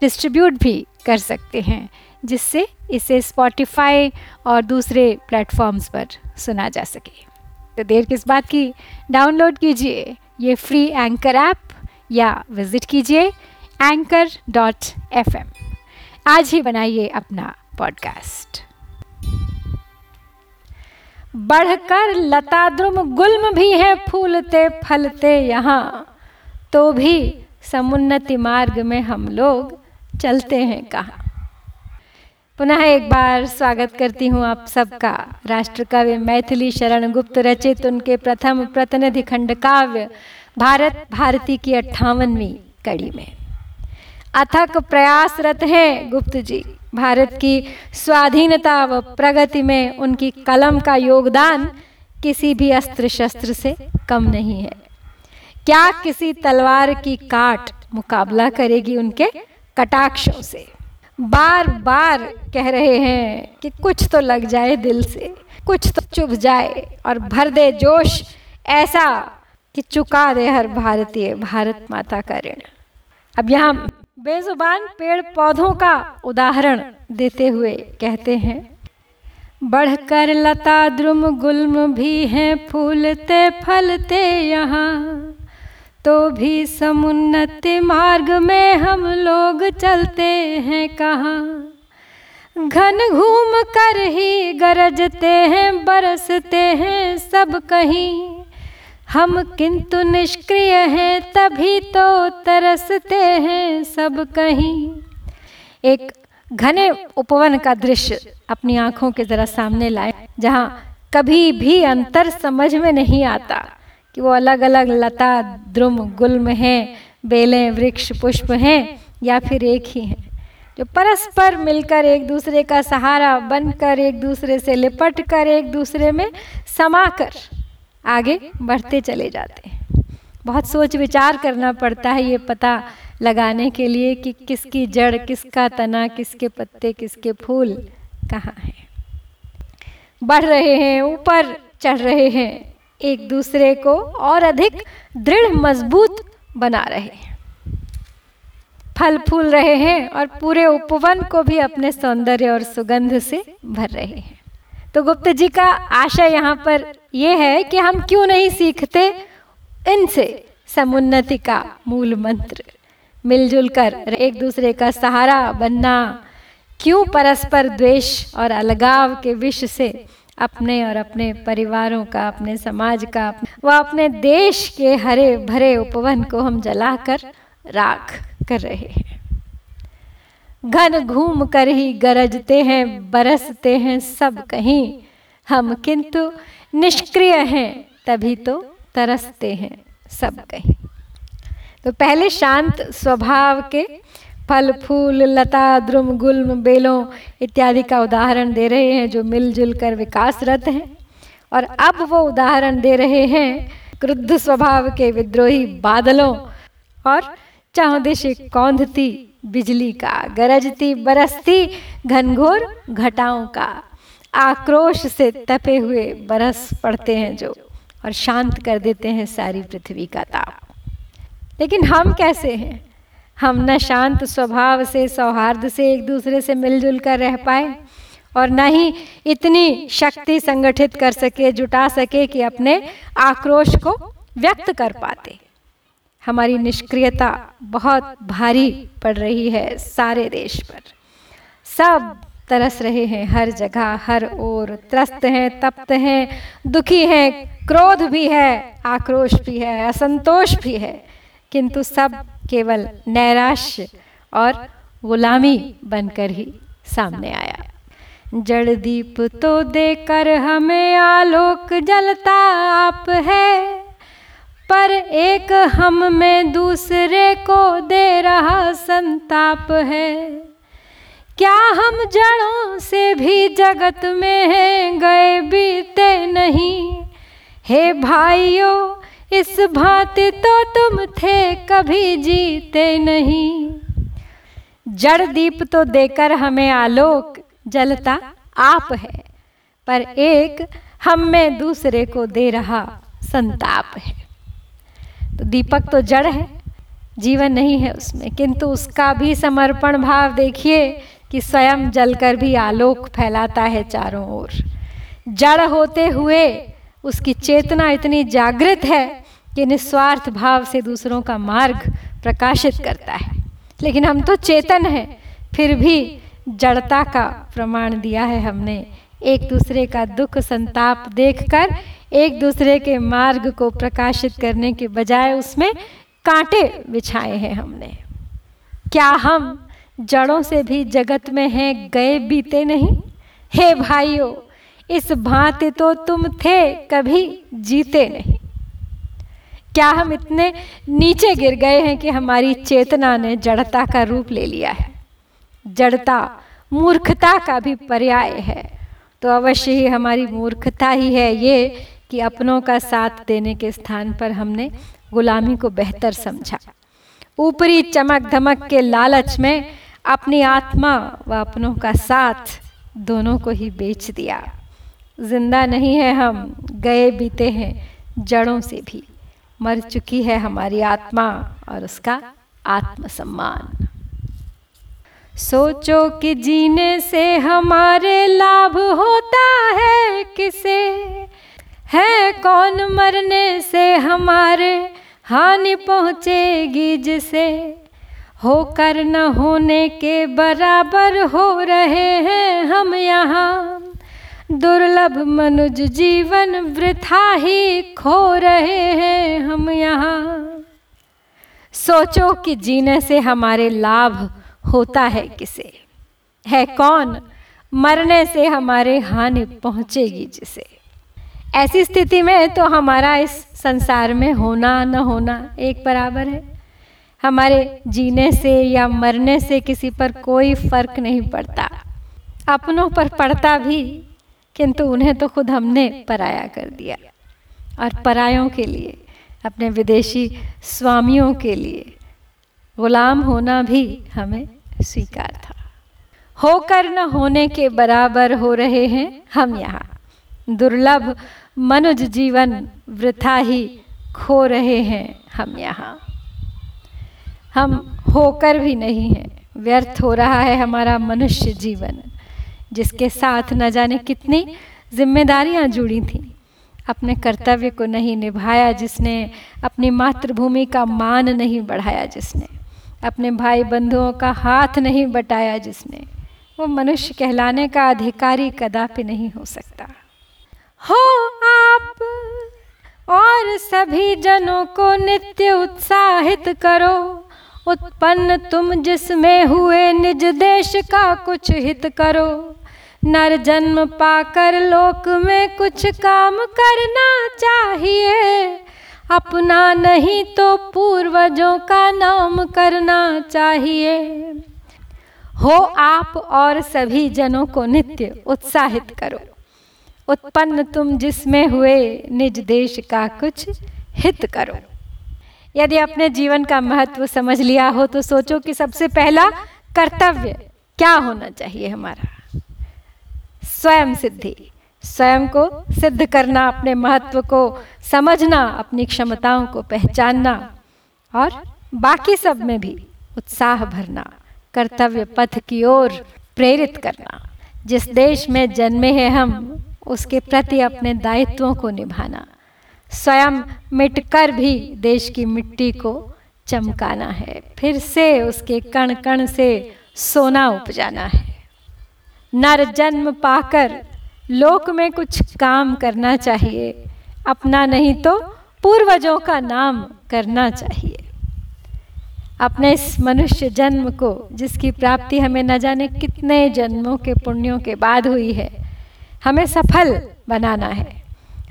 Distribute भी कर सकते हैं, जिससे इसे स्पॉटिफाई और दूसरे प्लेटफॉर्म्स पर सुना जा सके। तो देर किस बात की? डाउनलोड कीजिए ये फ्री एंकर ऐप या विज़िट कीजिए एंकर डॉट एफ़ आज ही बनाइए अपना पॉडकास्ट बढ़कर लता द्रुम गुल्म भी है, फूलते फलते यहाँ। तो भी समुन्नति मार्ग में हम लोग चलते हैं कहा। पुनः एक बार स्वागत करती हूँ आप सबका। राष्ट्र कवि मैथिली शरण गुप्त रचित उनके प्रथम प्रतिनिधि खंड काव्य भारत भारती की अट्ठावनवीं कड़ी में। अथक प्रयासरत हैं गुप्त जी। भारत की स्वाधीनता व प्रगति में उनकी कलम का योगदान किसी भी अस्त्र शस्त्र से कम नहीं है। क्या किसी तलवार की काट मुकाबला करेगी उनके? कटाक्षों से। बार बार कह रहे हैं कि कुछ तो लग जाए दिल से, कुछ तो चुभ जाए और भर दे जोश ऐसा कि चुका दे हर भारतीय भारत माता का ऋण। अब यहाँ बेजुबान पेड़ पौधों का उदाहरण देते हुए कहते हैं, बढ़कर लता द्रुम गुल्म भी हैं फूलते फलते यहाँ। तो भी समुन्नत मार्ग में हम लोग चलते हैं कहाँ? घन घूम कर ही गरजते हैं, बरसते हैं सब कहीं। हम किंतु निष्क्रिय हैं, तभी तो तरसते हैं सब कहीं। एक घने उपवन का दृश्य अपनी आँखों के जरा सामने लाए, जहाँ कभी भी अंतर समझ में नहीं आता। कि वो अलग अलग लता, द्रुम, गुल्म हैं, बेलें, वृक्ष, पुष्प हैं या फिर एक ही हैं। जो परस्पर मिलकर एक दूसरे का सहारा बनकर, एक दूसरे से लिपट कर एक दूसरे में समाकर आगे बढ़ते चले जाते हैं। बहुत सोच विचार करना पड़ता है ये पता लगाने के लिए कि किसकी जड़, किसका तना, किसके पत्ते, किसके फूल कहाँ हैं। बढ़ रहे हैं, ऊपर चढ़ रहे हैं। एक दूसरे को और अधिक दृढ़, मज़बूत बना रहे। हैं फल फूल रहे हैं और पूरे उपवन को भी अपने सौंदर्य और सुगंध से भर रहे हैं। तो गुप्त जी का आशा यहाँ पर यह है कि हम क्यों नहीं सीखते इनसे समुन्नति का मूल मंत्र। मिलजुल कर एक दूसरे का सहारा बनना, क्यों परस्पर द्वेष और अलगाव के विष से अपने और अपने परिवारों का, अपने समाज का व अपने देश के हरे भरे उपवन को हम जलाकर राख कर रहे हैं। घन घूम कर ही गरजते हैं, बरसते हैं सब कहीं। हम किंतु निष्क्रिय हैं, तभी तो तरसते हैं सब कहीं। तो पहले शांत स्वभाव के फल, फूल, लता, द्रुम, गुल्म, बेलों इत्यादि का उदाहरण दे रहे हैं जो मिलजुल कर विकासरत हैं। और अब वो उदाहरण दे रहे हैं क्रुद्ध स्वभाव के विद्रोही बादलों और चौदिश कौंधती बिजली का, गरजती, बरसती घनघोर घटाओं का। आक्रोश से तपे हुए बरस पड़ते हैं जो, और शांत कर देते हैं सारी पृथ्वी का ताप। लेकिन हम कैसे हैं? हम न शांत स्वभाव से, सौहार्द से एक दूसरे से मिलजुल कर रह पाए और न ही इतनी शक्ति संगठित कर सके, जुटा सके कि अपने आक्रोश को व्यक्त कर पाते। हमारी निष्क्रियता बहुत भारी पड़ रही है सारे देश पर। सब तरस रहे हैं, हर जगह, हर ओर, त्रस्त हैं, तप्त हैं, दुखी हैं, क्रोध भी है, आक्रोश भी है, असंतोष भी है, किंतु सब केवल नैराश्य और गुलामी बनकर ही सामने आया। जड़ दीप तो देकर हमें आलोक जलता आप है, पर एक हम में दूसरे को दे रहा संताप है। क्या हम जड़ों से भी जगत में हैं, गए बीते नहीं। हे भाइयों इस भांति तो तुम थे कभी जीते नहीं। जड़ दीप तो देकर हमें आलोक, जलता आप है। पर एक हम में दूसरे को दे रहा संताप है। तो दीपक तो जड़ है, जीवन नहीं है उसमें। किंतु उसका भी समर्पण भाव देखिए कि स्वयं जलकर भी आलोक फैलाता है चारों ओर। जड़ होते हुए उसकी चेतना इतनी जागृत है कि निस्वार्थ भाव से दूसरों का मार्ग प्रकाशित करता है। लेकिन हम तो चेतन हैं, फिर भी जड़ता का प्रमाण दिया है हमने। एक दूसरे का दुख संताप देखकर, एक दूसरे के मार्ग को प्रकाशित करने के बजाय उसमें कांटे बिछाए हैं हमने। क्या हम जड़ों से भी जगत में हैं, गए बीते नहीं? हे भाइयों इस भांति तो तुम थे, कभी जीते नहीं। क्या हम इतने नीचे गिर गए हैं कि हमारी चेतना ने जड़ता का रूप ले लिया है? जड़ता, मूर्खता का भी पर्याय है। तो अवश्य ही हमारी मूर्खता ही है ये कि अपनों का साथ देने के स्थान पर हमने गुलामी को बेहतर समझा। ऊपरी चमक धमक के लालच में अपनी आत्मा व अपनों का साथ दोनों को ही बेच दिया। ज़िंदा नहीं है हम, गए बीते हैं जड़ों से भी। मर चुकी है हमारी आत्मा और उसका आत्मसम्मान। सोचो कि जीने से हमारे लाभ होता है किसे? है कौन मरने से हमारे हानि पहुँचेगी जिसे? होकर न होने के बराबर हो रहे हैं हम यहाँ। दुर्लभ मनुज जीवन वृथा ही खो रहे हैं हम यहाँ। सोचो कि जीने से हमारे लाभ होता है किसे? है कौन मरने से हमारे हानि पहुंचेगी जिसे? ऐसी स्थिति में तो हमारा इस संसार में होना न होना एक बराबर है। हमारे जीने से या मरने से किसी पर कोई फ़र्क नहीं पड़ता। अपनों पर पड़ता भी किंतु उन्हें तो खुद हमने पराया कर दिया। और परायों के लिए, अपने विदेशी स्वामियों के लिए, गुलाम होना भी हमें स्वीकार था। होकर न होने के बराबर हो रहे हैं हम यहाँ। दुर्लभ मनुज जीवन वृथा ही खो रहे हैं हम यहाँ। हम होकर भी नहीं हैं, व्यर्थ हो रहा है हमारा मनुष्य जीवन। जिसके साथ न जाने कितनी जिम्मेदारियाँ जुड़ी थीं। अपने कर्तव्य को नहीं निभाया जिसने, अपनी मातृभूमि का मान नहीं बढ़ाया जिसने, अपने भाई बंधुओं का हाथ नहीं बटाया जिसने, वो मनुष्य कहलाने का अधिकारी कदापि नहीं हो सकता। हो आप और सभी जनों को नित्य उत्साहित करो। उत्पन्न तुम जिसमें हुए निज देश का कुछ हित करो। नर जन्म पाकर लोक में कुछ काम करना चाहिए। अपना नहीं तो पूर्वजों का नाम करना चाहिए। हो आप और सभी जनों को नित्य उत्साहित करो। उत्पन्न तुम जिसमें हुए निज देश का कुछ हित करो। यदि अपने जीवन का महत्व समझ लिया हो तो सोचो कि सबसे पहला कर्तव्य क्या होना चाहिए हमारा। स्वयं सिद्धि। स्वयं को सिद्ध करना, अपने महत्व को समझना, अपनी क्षमताओं को पहचानना और बाकी सब में भी उत्साह भरना, कर्तव्य पथ की ओर प्रेरित करना। जिस देश में जन्मे हैं हम, उसके प्रति अपने दायित्वों को निभाना। स्वयं मिटकर भी देश की मिट्टी को चमकाना है, फिर से उसके कण कण से सोना उपजाना है। नर जन्म पाकर लोक में कुछ काम करना चाहिए। अपना नहीं तो पूर्वजों का नाम करना चाहिए। अपने इस मनुष्य जन्म को, जिसकी प्राप्ति हमें न जाने कितने जन्मों के पुण्यों के बाद हुई है, हमें सफल बनाना है।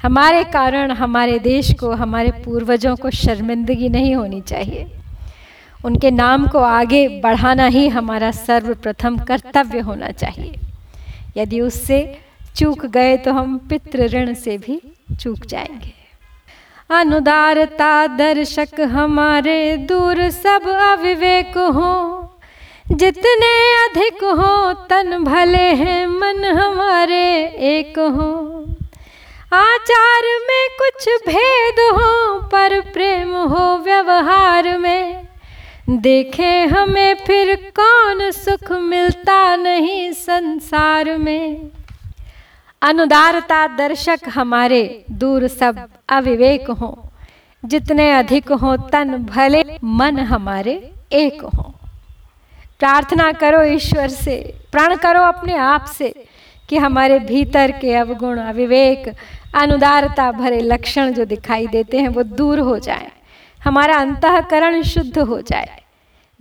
हमारे कारण, हमारे देश को, हमारे पूर्वजों को शर्मिंदगी नहीं होनी चाहिए। उनके नाम को आगे बढ़ाना ही हमारा सर्वप्रथम कर्तव्य होना चाहिए। यदि उससे चूक गए तो हम पितृ ऋण से भी चूक जाएँगे। अनुदारता दर्शक हमारे दूर सब अविवेक हो। जितने अधिक हो, तन भले हैं, मन हमारे एक हो। आचार में कुछ भेद हो, पर प्रेम हो व्यवहार में। देखे हमें फिर कौन सुख मिलता नहीं संसार में। अनुदारता दर्शक हमारे दूर सब अविवेक हो। जितने अधिक हो तन भले मन हमारे एक हो। प्रार्थना करो ईश्वर से, प्रण करो अपने आप से कि हमारे भीतर के अवगुण अविवेक, अनुदारता भरे लक्षण जो दिखाई देते हैं वो दूर हो जाए। हमारा अंतकरण शुद्ध हो जाए।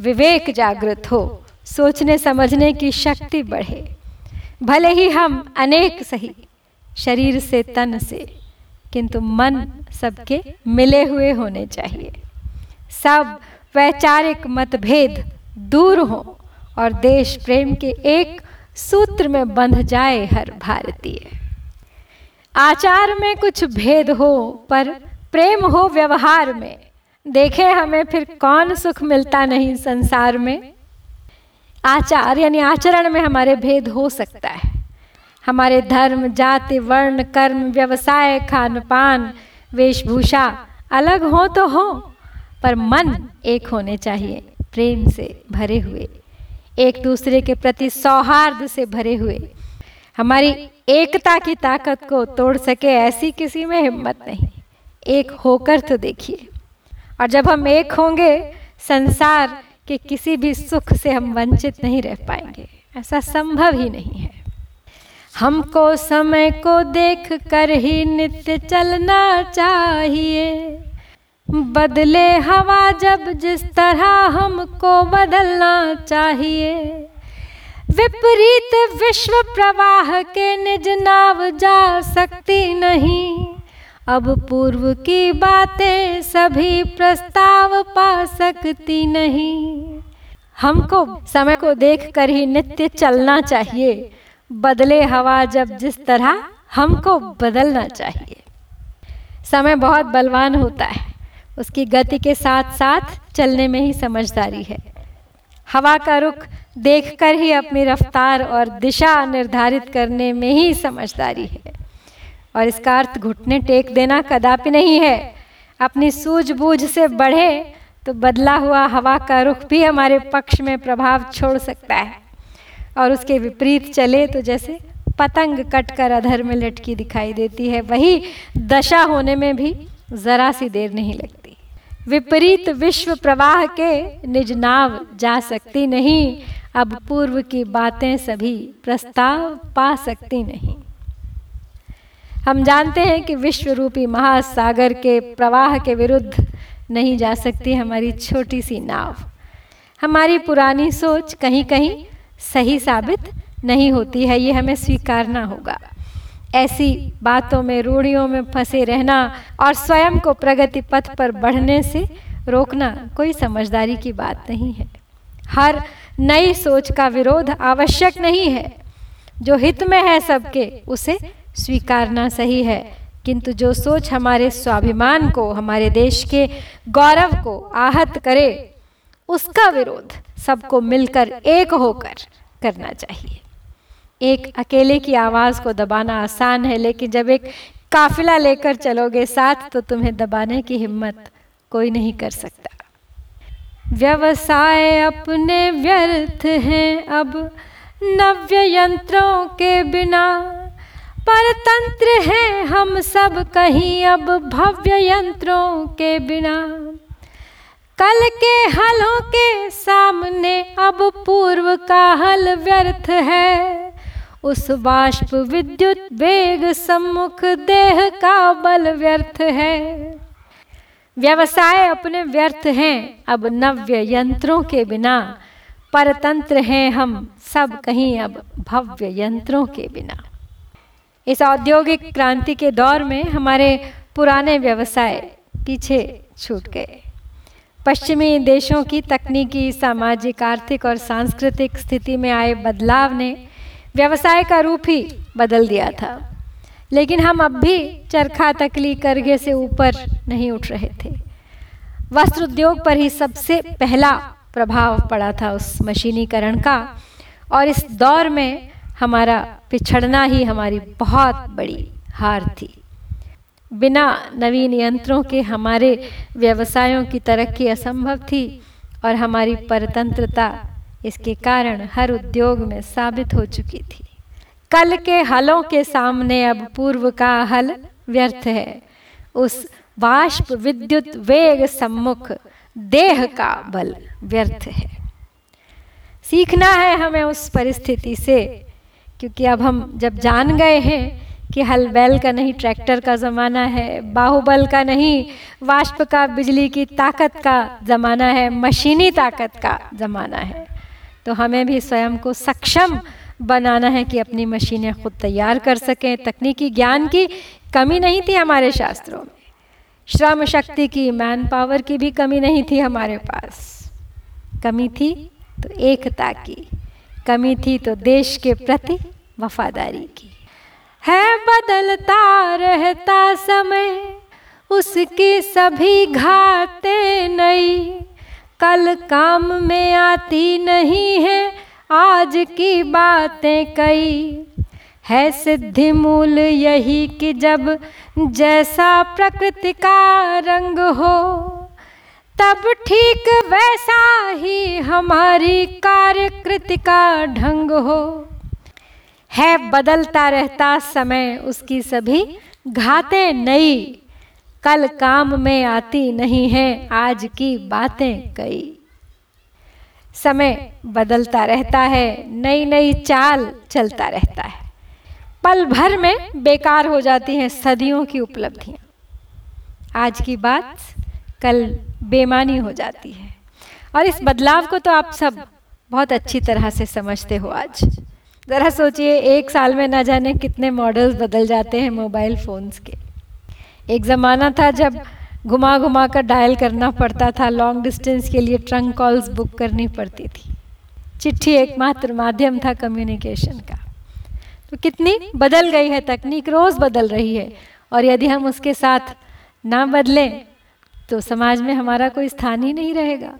विवेक जागृत हो, सोचने समझने की शक्ति बढ़े। भले ही हम अनेक सही, शरीर से तन से, किंतु मन सबके मिले हुए होने चाहिए। सब वैचारिक मतभेद दूर हो और देश प्रेम के एक सूत्र में बंध जाए हर भारतीय। आचार में कुछ भेद हो, पर प्रेम हो व्यवहार में देखे हमें फिर कौन सुख मिलता नहीं संसार में। आचार यानी आचरण में हमारे भेद हो सकता है। हमारे धर्म, जाति, वर्ण, कर्म, व्यवसाय खान पान वेशभूषा अलग हो तो हो, पर मन एक होने चाहिए, प्रेम से भरे हुए, एक दूसरे के प्रति सौहार्द से भरे हुए। हमारी एकता की ताकत को तोड़ सके ऐसी किसी में हिम्मत नहीं। एक होकर तो देखिए। और जब हम एक होंगे, संसार के किसी भी सुख से हम वंचित नहीं रह पाएँगे। ऐसा संभव ही नहीं है। हमको समय को देख कर ही नित्य चलना चाहिए। बदले हवा जब जिस तरह हमको बदलना चाहिए। विपरीत विश्व प्रवाह के निज नाव जा सकती नहीं। अब पूर्व की बातें सभी प्रस्ताव पा सकती नहीं। हमको समय को देख कर ही नित्य चलना चाहिए। बदले हवा जब जिस तरह, हमको बदलना चाहिए। समय बहुत बलवान होता है। उसकी गति के साथ साथ चलने में ही समझदारी है। हवा का रुख देखकर ही अपनी रफ्तार और दिशा निर्धारित करने में ही समझदारी है। और इसका अर्थ घुटने टेक देना कदापि नहीं है। अपनी सूझबूझ से बढ़े तो बदला हुआ हवा का रुख भी हमारे पक्ष में प्रभाव छोड़ सकता है। और उसके विपरीत चले तो जैसे पतंग कटकर अधर में लटकी दिखाई देती है, वही दशा होने में भी ज़रा सी देर नहीं लगती। विपरीत विश्व प्रवाह के निज नाव जा सकती नहीं, अब पूर्व की बातें सभी प्रस्ताव पा सकती नहीं। हम जानते हैं कि विश्व रूपी महासागर के प्रवाह के विरुद्ध नहीं जा सकती हमारी छोटी सी नाव। हमारी पुरानी सोच कहीं कहीं सही साबित नहीं होती है, ये हमें स्वीकारना होगा। ऐसी बातों में, रूढ़ियों में फंसे रहना और स्वयं को प्रगति पथ पर बढ़ने से रोकना कोई समझदारी की बात नहीं है। हर नई सोच का विरोध आवश्यक नहीं है। जो हित में है सबके, उसे स्वीकारना सही है। किंतु जो सोच हमारे स्वाभिमान को, हमारे देश के गौरव को आहत करे, उसका विरोध सबको मिलकर एक होकर करना चाहिए। एक अकेले की आवाज़ को दबाना आसान है, लेकिन जब एक काफिला लेकर चलोगे साथ तो तुम्हें दबाने की हिम्मत कोई नहीं कर सकता। व्यवसाय अपने व्यर्थ हैं अब, नव्य यंत्रों के बिना परतंत्र हैं हम सब कहीं अब भव्य यंत्रों के बिना। कल के हलों के सामने अब पूर्व का हल व्यर्थ है। उस बाष्प विद्युत वेग सम्मुख देह का बल व्यर्थ है। व्यवसाय अपने व्यर्थ हैं, अब नव्य यंत्रों के बिना। परतंत्र हैं हम सब कहीं अब भव्य यंत्रों के बिना। इस औद्योगिक क्रांति के दौर में हमारे पुराने व्यवसाय पीछे छूट गए। पश्चिमी देशों की तकनीकी, सामाजिक, आर्थिक और सांस्कृतिक स्थिति में आए बदलाव ने व्यवसाय का रूप ही बदल दिया था। लेकिन हम अब भी चरखा तकली करघे से ऊपर नहीं उठ रहे थे। वस्त्र उद्योग पर ही सबसे पहला प्रभाव पड़ा था उस मशीनीकरण का। और इस दौर में हमारा पिछड़ना ही हमारी बहुत बड़ी हार थी। बिना नवीन यंत्रों के हमारे व्यवसायों की तरक्की असंभव थी और हमारी परतंत्रता इसके कारण हर उद्योग में साबित हो चुकी थी। कल के हलों के सामने अब पूर्व का हल व्यर्थ है। उस वाष्प विद्युत वेग सम्मुख देह का बल व्यर्थ है। सीखना है हमें उस परिस्थिति से क्योंकि अब हम जब जान गए हैं कि हल बैल का नहीं, ट्रैक्टर का ज़माना है, बाहुबल का नहीं, वाष्प का, बिजली की ताकत का ज़माना है, मशीनी ताकत का ज़माना है तो हमें भी स्वयं को सक्षम बनाना है कि अपनी मशीनें खुद तैयार कर सकें। तकनीकी ज्ञान की कमी नहीं थी हमारे शास्त्रों में। श्रम शक्ति की मैन पावर की भी कमी नहीं थी हमारे पास। कमी थी तो एकता की। कमी थी तो देश के प्रति वफादारी की। है बदलता रहता समय, उसकी सभी घाते नई। कल काम में आती नहीं है, आज की बातें कई। है सिद्धि मूल यही कि जब जैसा प्रकृति का रंग हो तब ठीक वैसा ही हमारी कार्यकृति का ढंग हो। है बदलता रहता समय, उसकी सभी घाते नई। कल काम में आती नहीं है, आज की बातें कई। समय बदलता रहता है नई नई चाल चलता रहता है। पल भर में बेकार हो जाती हैं सदियों की उपलब्धियाँ। आज की बात कल बेमानी हो जाती है। और इस बदलाव को तो आप सब बहुत अच्छी तरह से समझते हो आज। ज़रा सोचिए, एक साल में ना जाने कितने मॉडल्स बदल जाते हैं मोबाइल फ़ोन्स के। एक ज़माना था जब घुमा घुमा कर डायल करना पड़ता था लॉन्ग डिस्टेंस के लिए ट्रंक कॉल्स बुक करनी पड़ती थी। चिट्ठी एकमात्र माध्यम था कम्युनिकेशन का। तो कितनी बदल गई है, तकनीक रोज़ बदल रही है। और यदि हम उसके साथ ना बदलें तो समाज में हमारा कोई स्थान ही नहीं रहेगा।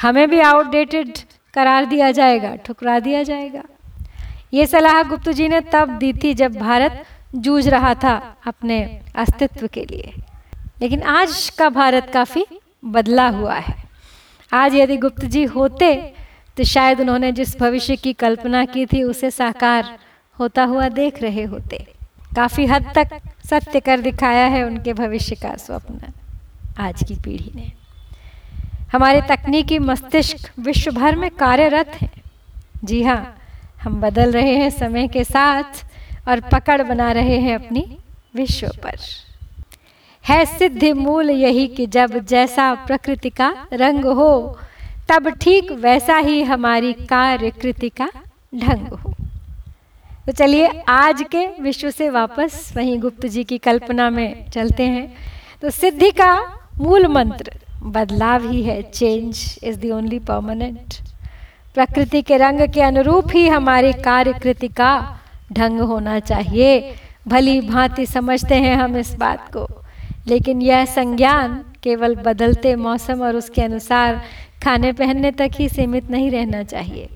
हमें भी आउटडेटेड करार दिया जाएगा, ठुकरा दिया जाएगा। ये सलाह गुप्त जी ने तब दी थी जब भारत जूझ रहा था अपने अस्तित्व के लिए। लेकिन आज का भारत काफ़ी बदला हुआ है। आज यदि गुप्त जी होते तो शायद उन्होंने जिस भविष्य की कल्पना की थी, उसे साकार होता हुआ देख रहे होते। काफ़ी हद तक सत्य कर दिखाया है उनके भविष्य का स्वप्न। आज की पीढ़ी ने। हमारे तकनीकी मस्तिष्क विश्व भर में कार्यरत हैं। जी हाँ हम बदल रहे हैं समय के साथ और पकड़ बना रहे हैं अपनी विश्व पर। है सिद्धि मूल यही कि जब जैसा प्रकृति का रंग हो, तब ठीक वैसा ही हमारी कार्यकृति का ढंग हो। तो चलिए आज के विश्व से वापस वहीं गुप्त जी की कल्पना में चलते हैं। तो सिद्धि का मूल मंत्र, बदलाव ही है change is the only permanent प्रकृति के रंग के अनुरूप ही हमारी कार्यकृति का ढंग होना चाहिए। भली भांति समझते हैं हम इस बात को। लेकिन यह संज्ञान केवल बदलते मौसम और उसके अनुसार खाने पहनने तक ही सीमित नहीं रहना चाहिए।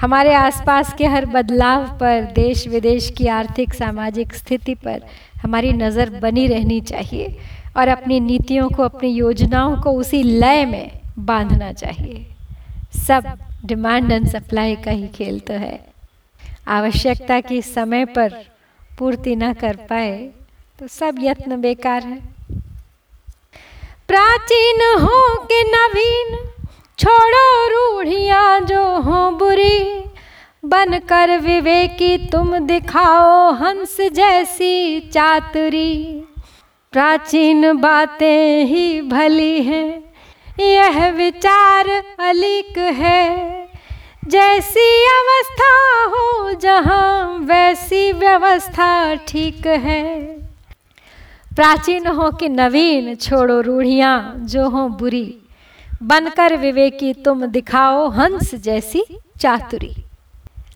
हमारे आसपास के हर बदलाव पर देश विदेश की आर्थिक सामाजिक स्थिति पर हमारी नज़र बनी रहनी चाहिए। और अपनी नीतियों को, अपनी योजनाओं को उसी लय में बांधना चाहिए। सब डिमांड एंड सप्लाई का ही खेल तो है। आवश्यकता की समय पर पूर्ति न कर पाए तो सब यत्न बेकार है। प्राचीन हो के नवीन, छोड़ो रूढ़ियाँ जो हो बुरी। बनकर विवेकी तुम दिखाओ हंस जैसी चातुरी। प्राचीन बातें ही भली हैं। यह विचार अलिक है। जैसी अवस्था हो जहाँ, वैसी व्यवस्था ठीक है। प्राचीन हो कि नवीन, छोड़ो रूढ़ियाँ, जो हो बुरी। बनकर विवेकी, तुम दिखाओ हंस जैसी चातुरी।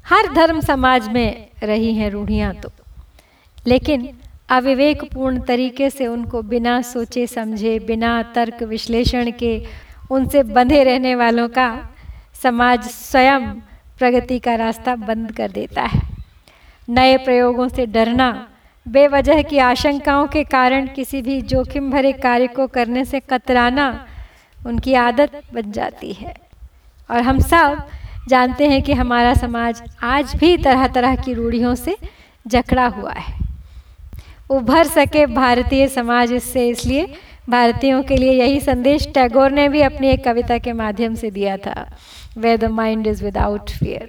हर धर्म समाज में रही हैं रूढ़ियाँ तो। लेकिन अविवेकपूर्ण तरीके से उनको बिना सोचे समझे, बिना तर्क विश्लेषण के उनसे बंधे रहने वालों का समाज स्वयं प्रगति का रास्ता बंद कर देता है। नए प्रयोगों से डरना, बेवजह की आशंकाओं के कारण किसी भी जोखिम भरे कार्य को करने से कतराना उनकी आदत बन जाती है। और हम सब जानते हैं कि हमारा समाज आज भी तरह तरह की रूढ़ियों से जकड़ा हुआ है। उभर सके भारतीय समाज इससे। इसलिए भारतीयों के लिए यही संदेश टैगोर ने भी अपनी एक कविता के माध्यम से दिया था where the mind is without fear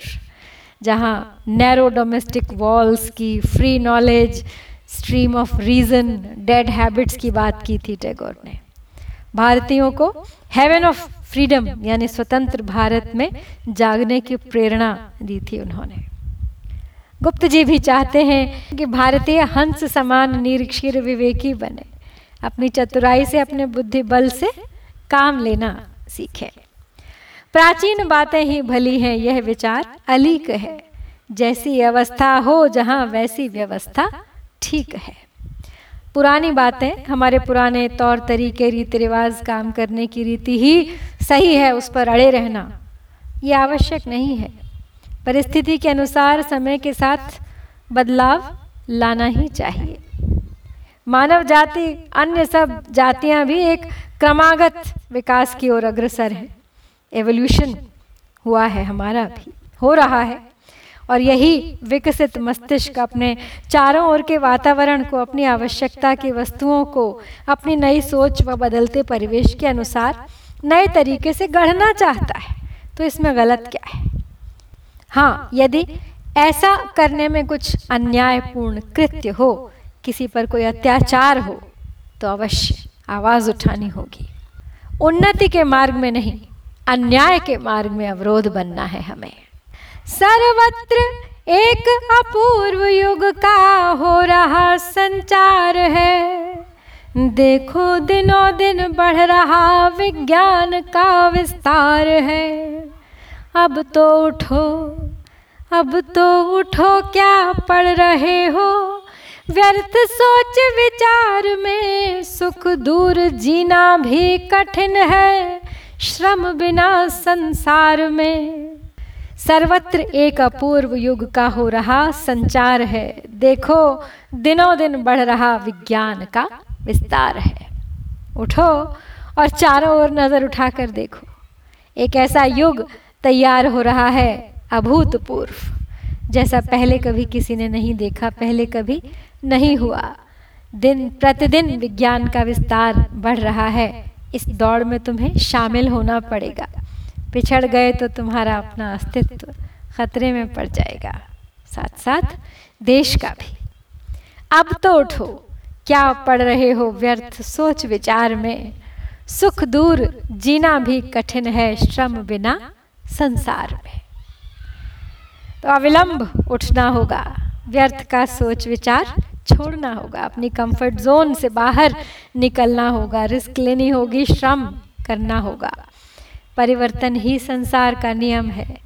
जहाँ नैरो डोमेस्टिक वॉल्स की free knowledge stream of reason dead habits की बात की थी टैगोर ने। भारतीयों को हेवन ऑफ़ फ्रीडम यानी स्वतंत्र भारत में जागने की प्रेरणा दी थी उन्होंने। गुप्त जी भी चाहते हैं कि भारतीय हंस समान निरीक्षर विवेकी बने। अपनी चतुराई से, अपने बुद्धि बल से काम लेना सीखें। प्राचीन बातें ही भली हैं, यह विचार अलीक है। जैसी अवस्था हो जहाँ वैसी व्यवस्था ठीक है। पुरानी बातें हमारे पुराने तौर तरीके रीति रिवाज काम करने की रीति ही सही है, उस पर अड़े रहना, ये आवश्यक नहीं है। परिस्थिति के अनुसार समय के साथ बदलाव लाना ही चाहिए। मानव जाति, अन्य सब जातियाँ भी एक क्रमागत विकास की ओर अग्रसर है। एवोल्यूशन हुआ है हमारा भी, हो रहा है। और यही विकसित मस्तिष्क अपने चारों ओर के वातावरण को, अपनी आवश्यकता की वस्तुओं को, अपनी नई सोच व बदलते परिवेश के अनुसार नए तरीके से गढ़ना चाहता है। तो इसमें गलत क्या है? हाँ यदि ऐसा करने में कुछ अन्यायपूर्ण कृत्य हो, किसी पर कोई अत्याचार हो तो अवश्य आवाज़ उठानी होगी। उन्नति के मार्ग में नहीं, अन्याय के मार्ग में अवरोध बनना है हमें। सर्वत्र एक अपूर्व युग का हो रहा संचार है। देखो दिनों दिन बढ़ रहा विज्ञान का विस्तार है। अब तो उठो, अब तो उठो, क्या पढ़ रहे हो? व्यर्थ सोच विचार में सुख दूर जीना भी कठिन है, श्रम बिना संसार में। सर्वत्र एक अपूर्व युग का हो रहा संचार है। देखो दिनों दिन बढ़ रहा विज्ञान का विस्तार है। उठो और चारों ओर नज़र उठाकर देखो। एक ऐसा युग तैयार हो रहा है, अभूतपूर्व। जैसा पहले कभी किसी ने नहीं देखा, पहले कभी नहीं हुआ। दिन प्रतिदिन विज्ञान का विस्तार बढ़ रहा है। इस दौड़ में तुम्हें शामिल होना पड़ेगा। पिछड़ गए तो तुम्हारा अपना अस्तित्व खतरे में पड़ जाएगा। साथ साथ देश का भी। अब तो उठो। क्या पढ़ रहे हो व्यर्थ सोच विचार में? सुख दूर जीना भी कठिन है श्रम बिना। संसार में। तो अविलंब उठना होगा, व्यर्थ का सोच विचार छोड़ना होगा, अपनी कंफर्ट जोन से बाहर निकलना होगा रिस्क लेनी होगी, श्रम करना होगा। परिवर्तन ही संसार का नियम है,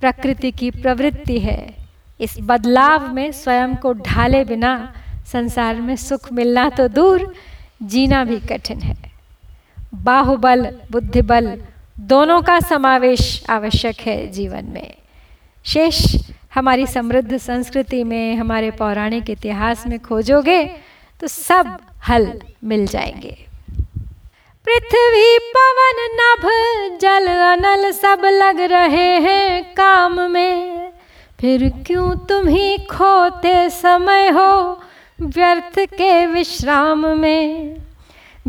प्रकृति की प्रवृत्ति है। इस बदलाव में स्वयं को ढाले बिना संसार में सुख मिलना तो दूर, जीना भी कठिन है। बाहुबल, बुद्धिबल दोनों का समावेश आवश्यक है जीवन में। शेष, हमारी समृद्ध संस्कृति में, हमारे पौराणिक इतिहास में खोजोगे तो सब हल मिल जाएँगे। पृथ्वी, पवन, नभ, जल, अनल सब लग रहे हैं काम में। फिर क्यों तुम ही खोते समय हो व्यर्थ के विश्राम में?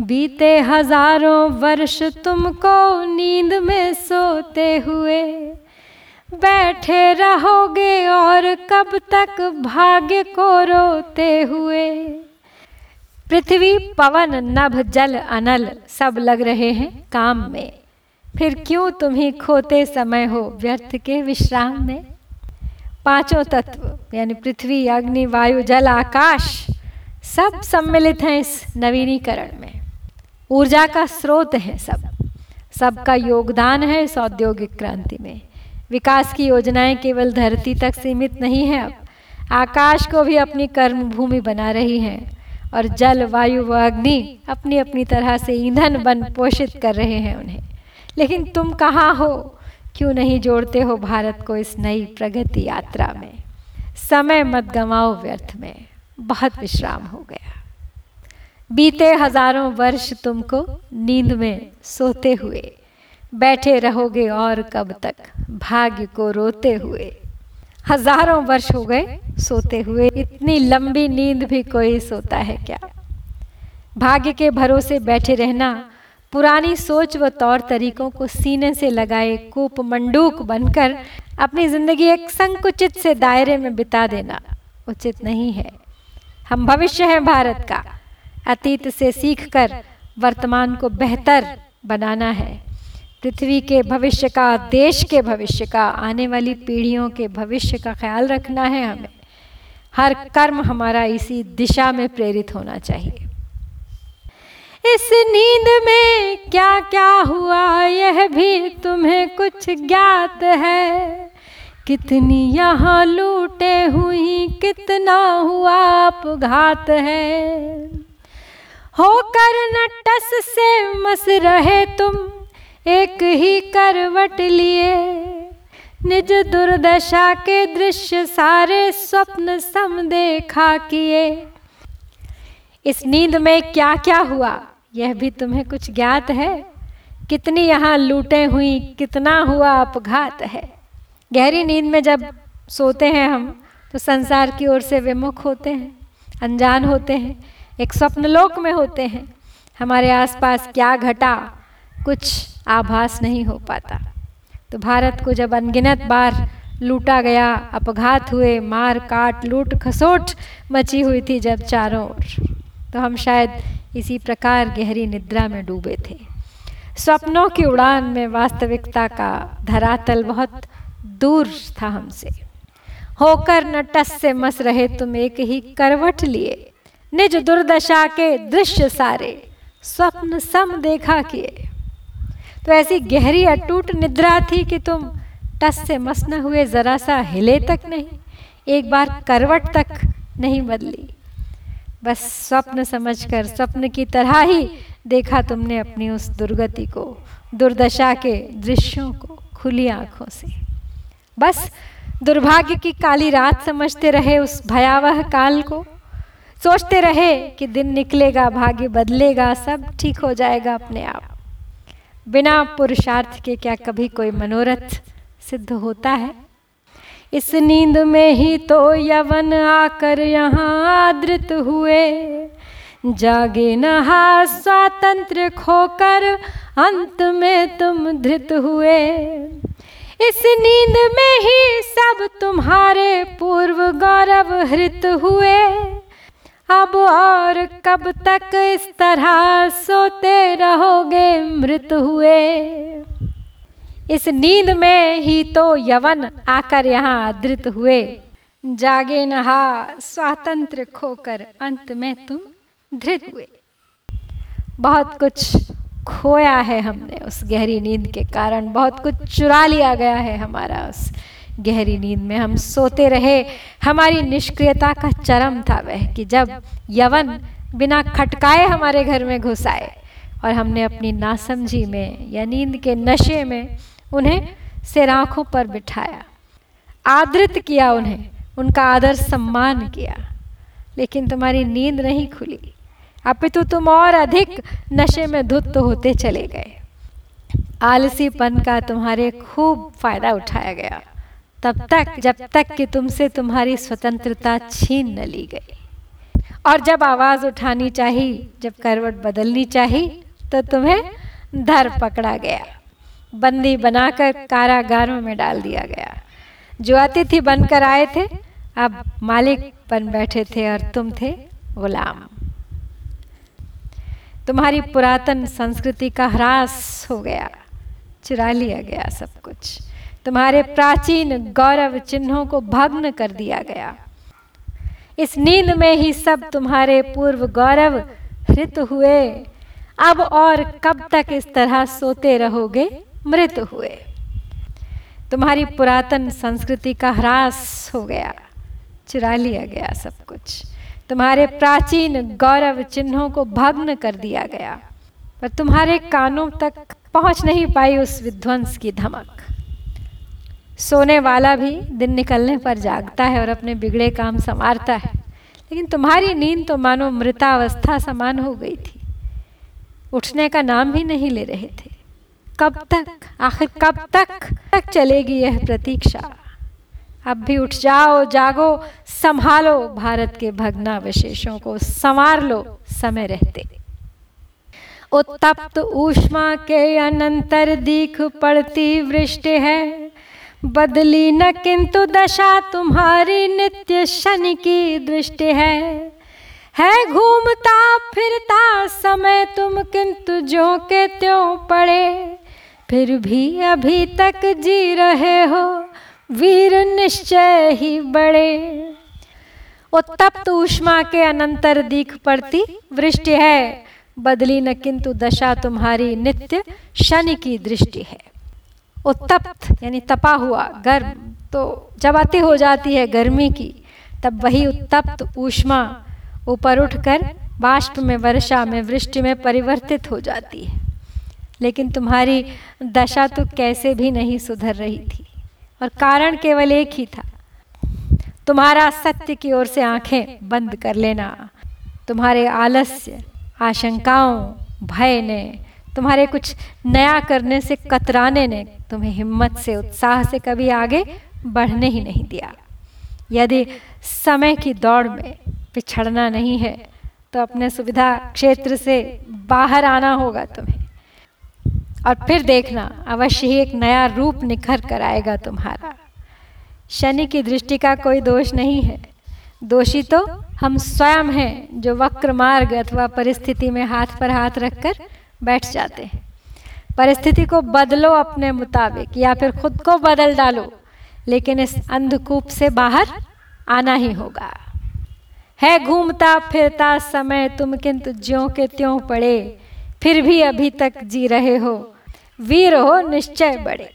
बीते हज़ारों वर्ष तुमको नींद में सोते हुए। बैठे रहोगे और कब तक भाग्य को रोते हुए। पृथ्वी, पवन, नभ, जल, अनल सब लग रहे हैं काम में। फिर क्यों तुम ही खोते समय हो व्यर्थ के विश्राम में? पाँचों तत्व, यानी पृथ्वी, अग्नि, वायु, जल, आकाश सब सम्मिलित हैं इस नवीनीकरण में। ऊर्जा का स्रोत है सब। सबका योगदान है इस औद्योगिक क्रांति में। विकास की योजनाएँ केवल धरती तक सीमित नहीं है अब। आकाश को भी अपनी कर्म भूमि बना रही हैं और जल, वायु व अग्नि अपनी अपनी तरह से ईंधन बन पोषित कर रहे हैं उन्हें। लेकिन तुम कहाँ हो? क्यों नहीं जोड़ते हो भारत को इस नई प्रगति यात्रा में? समय मत गंवाओ व्यर्थ में। बहुत विश्राम हो गया। बीते हज़ारों वर्ष तुमको नींद में सोते हुए, बैठे रहोगे और कब तक भाग्य को रोते हुए। हज़ारों वर्ष हो गए सोते हुए, इतनी लंबी नींद भी कोई सोता है क्या? भाग्य के भरोसे बैठे रहना, पुरानी सोच व तौर तरीकों को सीने से लगाए कूप मंडूक बनकर अपनी ज़िंदगी एक संकुचित से दायरे में बिता देना उचित नहीं है। हम भविष्य हैं भारत का। अतीत से सीखकर वर्तमान को बेहतर बनाना है। पृथ्वी के भविष्य का, देश के भविष्य का, आने वाली पीढ़ियों के भविष्य का ख्याल रखना है हमें। हर कर्म हमारा इसी दिशा में प्रेरित होना चाहिए। इस नींद में क्या क्या हुआ, यह भी तुम्हें कुछ ज्ञात है। कितनी यहाँ लूटे हुई, कितना हुआ अपघात है। होकर नटस से मस रहे तुम, एक ही करवट लिए। निज दुर्दशा के दृश्य सारे स्वप्न सम देखा किए। इस नींद में क्या क्या हुआ, यह भी तुम्हें कुछ ज्ञात है? कितनी यहाँ लूटे हुई, कितना हुआ अपघात है? गहरी नींद में जब सोते हैं हम तो संसार की ओर से विमुख होते हैं, अनजान होते हैं। एक स्वप्न लोक में होते हैं। हमारे आसपास क्या घटा, कुछ आभास नहीं हो पाता। तो भारत को जब अनगिनत बार लूटा गया, अपघात हुए, मार, काट, लूट, खसोट मची हुई थी जब चारों ओर तो हम शायद इसी प्रकार गहरी निद्रा में डूबे थे। स्वप्नों की उड़ान में वास्तविकता का धरातल बहुत दूर था हमसे। होकर न टस से मस रहे तुम एक ही करवट लिए। निज दुर्दशा के दृश्य सारे, स्वप्न सम देखा किए। तो ऐसी गहरी अटूट निद्रा थी कि तुम टस से मस न हुए जरा सा हिले तक नहीं, एक बार करवट तक नहीं बदली। बस स्वप्न समझकर स्वप्न की तरह ही देखा तुमने अपनी उस दुर्गति को, दुर्दशा के दृश्यों को खुली आँखों से। बस दुर्भाग्य की काली रात समझते रहे उस भयावह काल को सोचते रहे कि दिन निकलेगा, भाग्य बदलेगा, सब ठीक हो जाएगा अपने आप। बिना पुरुषार्थ के क्या कभी कोई मनोरथ सिद्ध होता है? इस नींद में ही तो यवन आकर यहाँ आदृत हुए। जागे नहा स्वातंत्र खोकर अंत में तुम धृत हुए। इस नींद में ही सब तुम्हारे पूर्व गौरव हृत हुए। अब और कब तक इस तरह सोते रहोगे मृत हुए? इस नींद में ही तो यवन आकर यहाँ आदृत हुए। जागे नहा, स्वातंत्र खोकर अंत में तुम धृत हुए। बहुत कुछ खोया है हमने उस गहरी नींद के कारण, बहुत कुछ चुरा लिया गया है हमारा उस गहरी नींद में हम सोते रहे। हमारी निष्क्रियता का चरम था वह कि जब यवन बिना खटकाए हमारे घर में घुस आए और हमने अपनी नासमझी में या नींद के नशे में उन्हें सिर आँखों पर बिठाया, आदृत किया उन्हें, उनका आदर सम्मान किया। लेकिन तुम्हारी नींद नहीं खुली। अपितु तुम और अधिक नशे में धुत होते चले गए। आलसीपन का तुम्हारे खूब फ़ायदा उठाया गया। तब तक, जब तक कि तुमसे तुम्हारी स्वतंत्रता छीन न ली गई। और जब आवाज़ उठानी चाहिए, जब करवट बदलनी चाहिए तो तुम्हें धर पकड़ा गया। बंदी बनाकर कारागारों में डाल दिया गया। जो अतिथि बनकर आए थे, अब मालिक बन बैठे थे और तुम थे गुलाम। तुम्हारी पुरातन संस्कृति का ह्रास हो गया, चुरा लिया गया सब कुछ। तुम्हारे प्राचीन गौरव चिन्हों को भग्न कर दिया गया। इस नींद में ही सब तुम्हारे पूर्व गौरव हृत हुए। अब और कब तक इस तरह सोते रहोगे? मृत हुए। तुम्हारी पुरातन संस्कृति का ह्रास हो गया, चुरा लिया गया सब कुछ। तुम्हारे प्राचीन गौरव चिन्हों को भग्न कर दिया गया। पर तुम्हारे कानों तक पहुँच नहीं पाई उस विध्वंस की धमक। सोने वाला भी दिन निकलने पर जागता है और अपने बिगड़े काम संवारता है। लेकिन तुम्हारी नींद तो मानो मृतावस्था समान हो गई थी। उठने का नाम भी नहीं ले रहे थे। कब तक, आखिर कब तक तक चलेगी यह प्रतीक्षा? अब भी उठ जाओ, जागो, संभालो, भारत के भगना विशेषों को संवार लो, समय रहते। उत्तप्त ऊष्मा के अनंतर दीख पड़ती वृष्टि है। बदली न किंतु दशा तुम्हारी नित्य शनि की दृष्टि है। है घूमता, फिरता, समय तुम किंतु जो के त्यों पड़े। फिर भी अभी तक जी रहे हो, वीर निश्चय ही बड़े। उत्तप्त ऊष्मा के अनंतर दीख पड़ती वृष्टि है। बदली न किंतु दशा तुम्हारी नित्य शनि की दृष्टि है। उत्तप्त, यानी तपा हुआ गर्म। तो जब अति हो जाती है गर्मी की, तब वही उत्तप्त ऊष्मा ऊपर उठकर बाष्प में, वर्षा में, वृष्टि में परिवर्तित हो जाती है। लेकिन तुम्हारी दशा तो कैसे भी नहीं सुधर रही थी, और कारण केवल एक ही था। तुम्हारा सत्य की ओर से आँखें बंद कर लेना, तुम्हारे आलस्य, आशंकाओं, भय ने तुम्हारे कुछ नया करने से कतराने ने तुम्हें हिम्मत से, उत्साह से कभी आगे बढ़ने ही नहीं दिया। यदि समय की दौड़ में पिछड़ना नहीं है तो अपने सुविधा क्षेत्र से बाहर आना होगा तुम्हें। और फिर देखना, अवश्य ही एक नया रूप निखर कर आएगा तुम्हारा। शनि की दृष्टि का कोई दोष नहीं है। दोषी तो हम स्वयं हैं जो वक्र मार्ग अथवा परिस्थिति में हाथ पर हाथ रखकर बैठ जाते। हैं परिस्थिति को बदलो अपने मुताबिक, या फिर खुद को बदल डालो, लेकिन इस अंधकूप से बाहर आना ही होगा। है घूमता फिरता समय, तुम किंतु ज्यों के त्यों पड़े, फिर भी अभी तक जी रहे हो। वीर हो, निश्चय बड़े।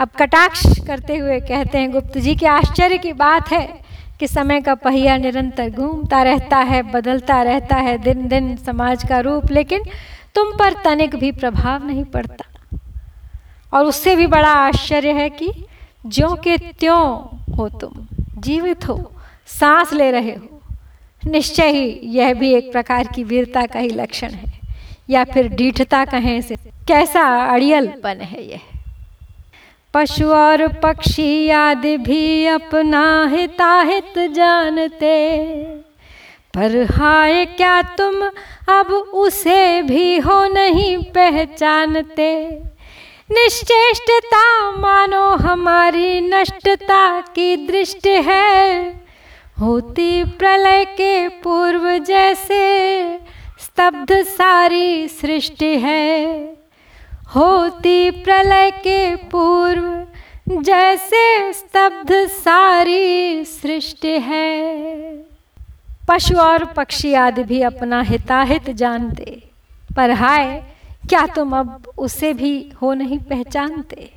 अब कटाक्ष करते हुए कहते हैं, गुप्त जी, की आश्चर्य की बात है कि समय का पहिया निरंतर घूमता रहता है, बदलता रहता है दिन दिन समाज का रूप, लेकिन तुम पर तनिक भी प्रभाव नहीं पड़ता। और उससे भी बड़ा आश्चर्य है कि ज्यो के त्यों हो तुम, जीवित हो, सांस ले रहे हो। निश्चय ही यह भी एक प्रकार की वीरता का ही लक्षण है, या फिर डीठता कहें से कैसा अड़ियलपन है यह। पशु और पक्षी आदि भी अपना हिताहित जानते। पर हाय, क्या तुम अब उसे भी हो नहीं पहचानते? निश्चेष्टता मानो हमारी नष्टता की दृष्टि है। होती प्रलय के पूर्व जैसे स्तब्ध सारी सृष्टि है। होती प्रलय के पूर्व जैसे स्तब्ध सारी सृष्टि है। पशु और पक्षी आदि भी अपना हिताहित जानते। पर हाय, क्या तुम अब उसे भी हो नहीं पहचानते?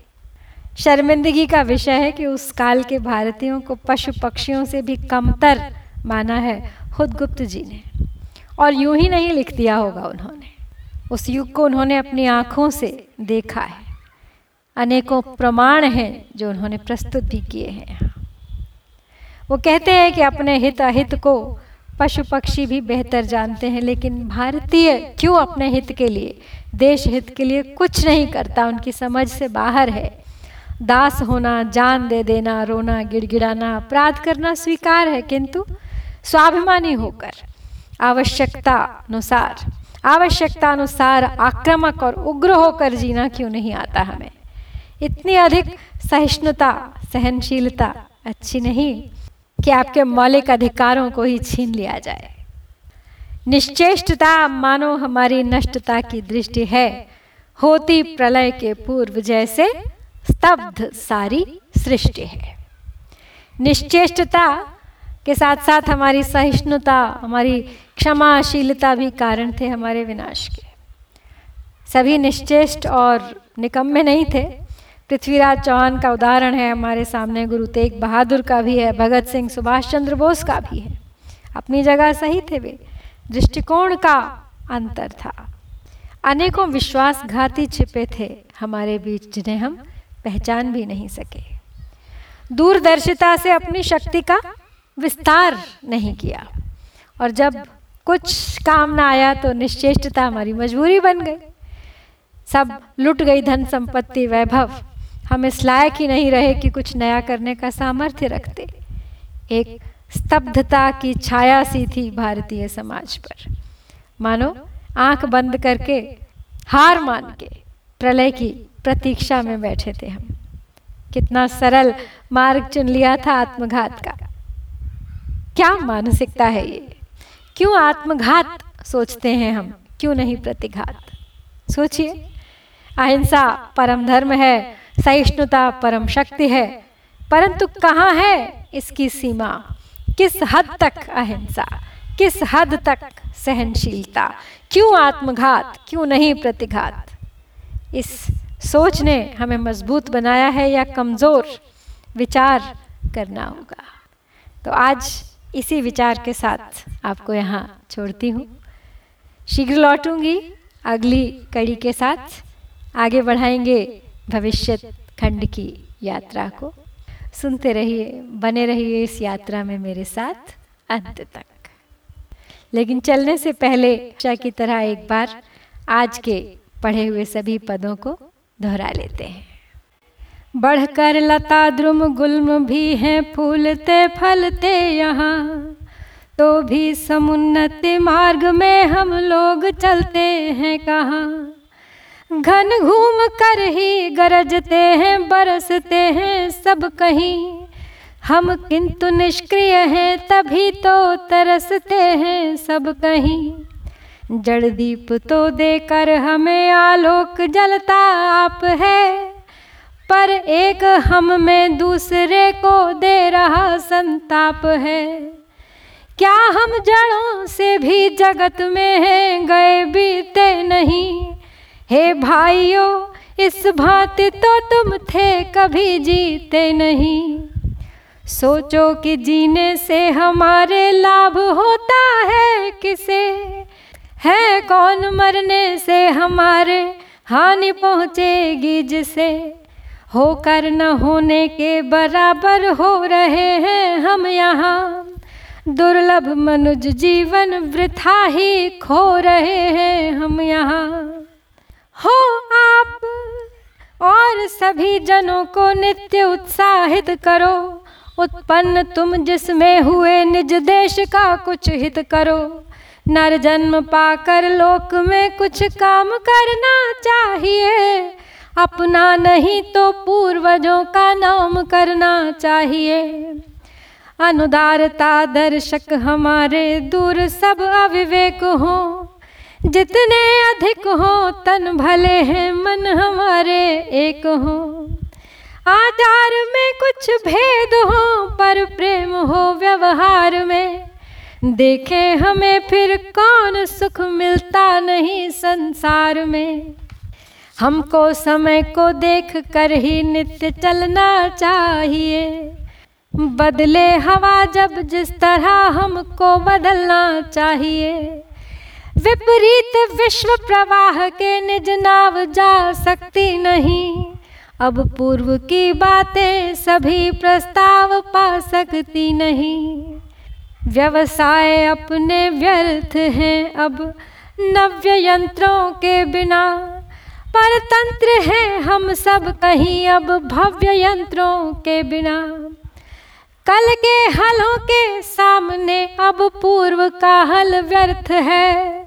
शर्मिंदगी का विषय है कि उस काल के भारतीयों को पशु पक्षियों से भी कमतर माना है खुद गुप्त जी ने। और यूँ ही नहीं लिख दिया होगा उन्होंने। उस युग को उन्होंने अपनी आँखों से देखा है। अनेकों प्रमाण हैं जो उन्होंने प्रस्तुत भी किए हैं। वो कहते हैं कि अपने हित अहित को पशु पक्षी भी बेहतर जानते हैं, लेकिन भारतीय क्यों अपने हित के लिए, देश हित के लिए कुछ नहीं करता, उनकी समझ से बाहर है। दास होना, जान दे देना, रोना, गिड़गिड़ाना, अपराध करना स्वीकार है, किंतु स्वाभिमानी होकर आवश्यकता अनुसार आवश्यकता अनुसार आक्रामक और उग्र होकर जीना क्यों नहीं आता हमें? इतनी अधिक सहिष्णुता, सहनशीलता अच्छी नहीं। कि आपके मौलिक अधिकारों को ही छीन लिया जाए। निश्चेष्टता मानो हमारी नष्टता की दृष्टि है। होती प्रलय के पूर्व जैसे स्तब्ध सारी सृष्टि है। निश्चेष्टता के साथ साथ हमारी सहिष्णुता, हमारी क्षमाशीलता भी कारण थे हमारे विनाश के। सभी निश्चेष्ट और निकम्मे नहीं थे। पृथ्वीराज चौहान का उदाहरण है, हमारे सामने गुरु तेग बहादुर का भी है, भगत सिंह सुभाष चंद्र बोस का भी है। अपनी जगह सही थे वे, दृष्टिकोण का अंतर था। अनेकों विश्वासघाती छिपे थे हमारे बीच, जिन्हें हम पहचान भी नहीं सके। दूरदर्शिता से अपनी शक्ति का विस्तार नहीं किया। और जब कुछ काम ना आया तो निश्चेष्टता हमारी मजबूरी बन गई। सब लुट गई धन संपत्ति, वैभव हम इस लायक ही नहीं रहे कि कुछ नया करने का सामर्थ्य रखते। एक स्तब्धता की छाया सी थी भारतीय समाज पर। मानो, आँख बंद करके हार मान के प्रलय की प्रतीक्षा में बैठे थे हम। कितना सरल मार्ग चुन लिया था आत्मघात का। क्या मानसिकता है ये? क्यों आत्मघात सोचते हैं हम? क्यों नहीं प्रतिघात? सोचिए, अहिंसा परम धर्म है सहिष्णुता परम शक्ति है। परंतु कहाँ है इसकी सीमा? किस हद तक अहिंसा? किस हद तक सहनशीलता? क्यों आत्मघात? क्यों नहीं प्रतिघात? इस सोच ने हमें मज़बूत बनाया है या कमज़ोर? विचार करना होगा। तो आज इसी विचार के साथ आपको यहाँ छोड़ती हूँ। शीघ्र लौटूँगी अगली कड़ी के साथ। आगे बढ़ाएँगे भविष्य खंड की यात्रा को। सुनते रहिए, बने रहिए इस यात्रा में मेरे साथ अंत तक। लेकिन चलने से पहले शा की तरह एक बार आज के पढ़े हुए सभी पदों को दोहरा लेते हैं। बढ़कर लता द्रुम गुल्म भी हैं, फूलते फलते यहाँ। तो भी समुन्नत मार्ग में हम लोग चलते हैं कहाँ। घन घूम कर ही गरजते हैं, बरसते हैं सब कहीं। हम किंतु निष्क्रिय हैं, तभी तो तरसते हैं सब कहीं। जड़ दीप तो देकर हमें आलोक जलता आप है, पर एक हम में दूसरे को दे रहा संताप है। क्या हम जड़ों से भी जगत में हैं, गए बीते नहीं हे भाइयों, इस भांति तो तुम थे कभी जीते नहीं। सोचो कि जीने से हमारे लाभ होता है किसे? है कौन मरने से हमारे हानि पहुँचेगी जिसे? होकर न होने के बराबर हो रहे हैं हम यहाँ। दुर्लभ मनुज जीवन वृथा ही खो रहे हैं हम यहाँ। हो आप और सभी जनों को नित्य उत्साहित करो। उत्पन्न तुम जिसमें हुए निज देश का कुछ हित करो। नर जन्म पाकर लोक में कुछ काम करना चाहिए। अपना नहीं तो पूर्वजों का नाम करना चाहिए। अनुदारता दर्शक हमारे दूर सब अविवेक हों। जितने अधिक हो, तन भले हैं, मन हमारे एक हो। आचार में कुछ भेद हो, पर प्रेम हो व्यवहार में। देखे हमें फिर कौन सुख मिलता नहीं संसार में। हमको समय को देख कर ही नित्य चलना चाहिए। बदले हवा जब जिस तरह हमको बदलना चाहिए। विपरीत विश्व प्रवाह के निज नाव जा सकती नहीं। अब पूर्व की बातें सभी प्रस्ताव पा सकती नहीं। व्यवसाय अपने व्यर्थ हैं अब, नव्य यंत्रों के बिना। पर तंत्र है हम सब कहीं अब, भव्य यंत्रों के बिना। कल के हलों के सामने अब पूर्व का हल व्यर्थ है।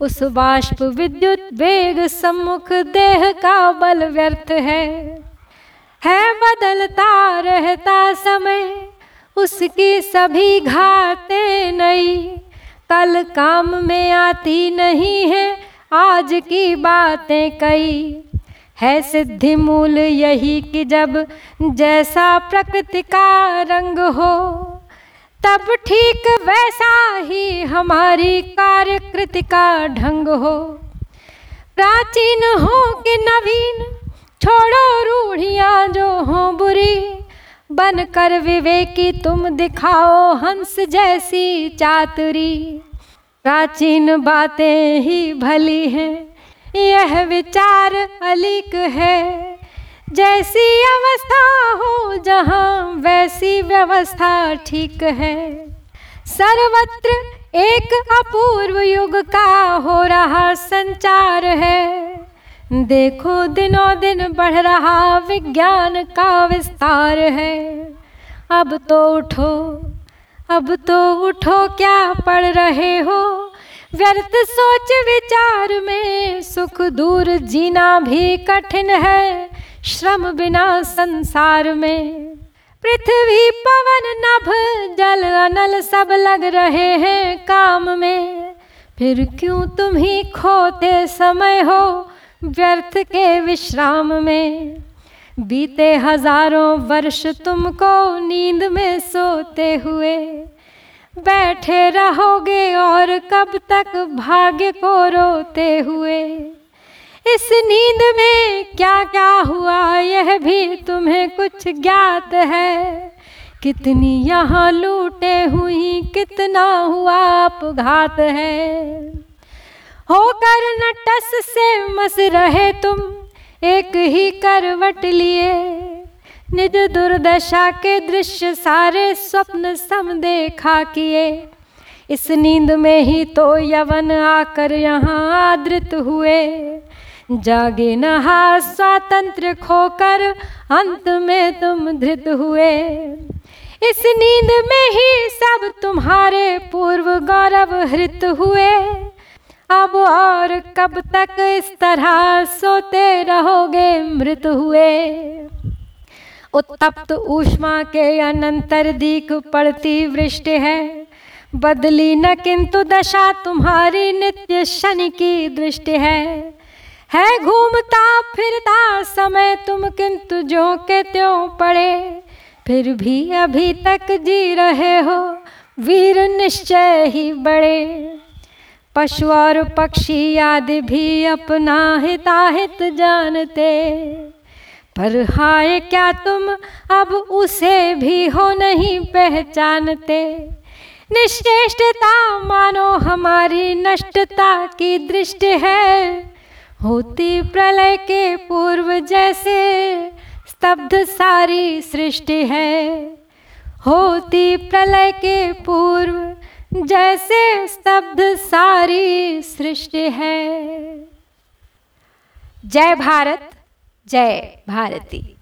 उस बाष्प विद्युत वेग सम्मुख देह का बल व्यर्थ है। है बदलता रहता समय, उसकी सभी घाते नई। कल काम में आती नहीं है, आज की बातें कई। है सिद्धि मूल यही कि जब जैसा प्रकृति का रंग हो तब ठीक वैसा ही हमारी कार्यकृति का ढंग हो। प्राचीन हो कि नवीन, छोड़ो रूढ़ियाँ जो हो बुरी। बनकर विवेकी तुम दिखाओ हंस जैसी चातुरी। प्राचीन बातें ही भली हैं, यह विचार अलिक है। जैसी अवस्था हो जहाँ, वैसी व्यवस्था ठीक है। सर्वत्र एक अपूर्व युग का हो रहा संचार है। देखो दिनों दिन बढ़ रहा विज्ञान का विस्तार है। अब तो उठो, अब तो उठो, क्या पढ़ रहे हो? व्यर्थ सोच विचार में सुख दूर जीना भी कठिन है। श्रम बिना संसार में। पृथ्वी, पवन, नभ, जल, अनल सब लग रहे हैं काम में। फिर क्यों तुम ही खोते समय हो व्यर्थ के विश्राम में? बीते हज़ारों वर्ष तुमको नींद में सोते हुए। बैठे रहोगे और कब तक भाग्य को रोते हुए? इस नींद में क्या क्या हुआ, यह भी तुम्हें कुछ ज्ञात है। कितनी यहाँ लूटे हुई, कितना हुआ अपघात है। होकर नटस से मस रहे तुम, एक ही करवट लिए। निज दुर्दशा के दृश्य सारे स्वप्न सम देखा किए। इस नींद में ही तो यवन आकर यहाँ आदृत हुए। जागे नहा स्वातंत्र खोकर अंत में तुम धृत हुए। इस नींद में ही सब तुम्हारे पूर्व गौरव हृत हुए। अब और कब तक इस तरह सोते रहोगे मृत हुए। उत्तप्त ऊष्मा के अनंतर दीक पड़ती वृष्टि है। बदली न किंतु दशा तुम्हारी नित्य शनि की दृष्टि है। है घूमता, फिरता, समय तुम किंतु जो के त्यों पड़े। फिर भी अभी तक जी रहे हो, वीर निश्चय ही बड़े। पशु और पक्षी आदि भी अपना हिताहित जानते। पर हाय, क्या तुम अब उसे भी हो नहीं पहचानते? निश्चेष्टता मानो हमारी नष्टता की दृष्टि है। होती प्रलय के पूर्व जैसे, स्तब्ध सारी सृष्टि है। होती प्रलय के पूर्व जैसे, स्तब्ध सारी सृष्टि है। जय भारत, जय भारती।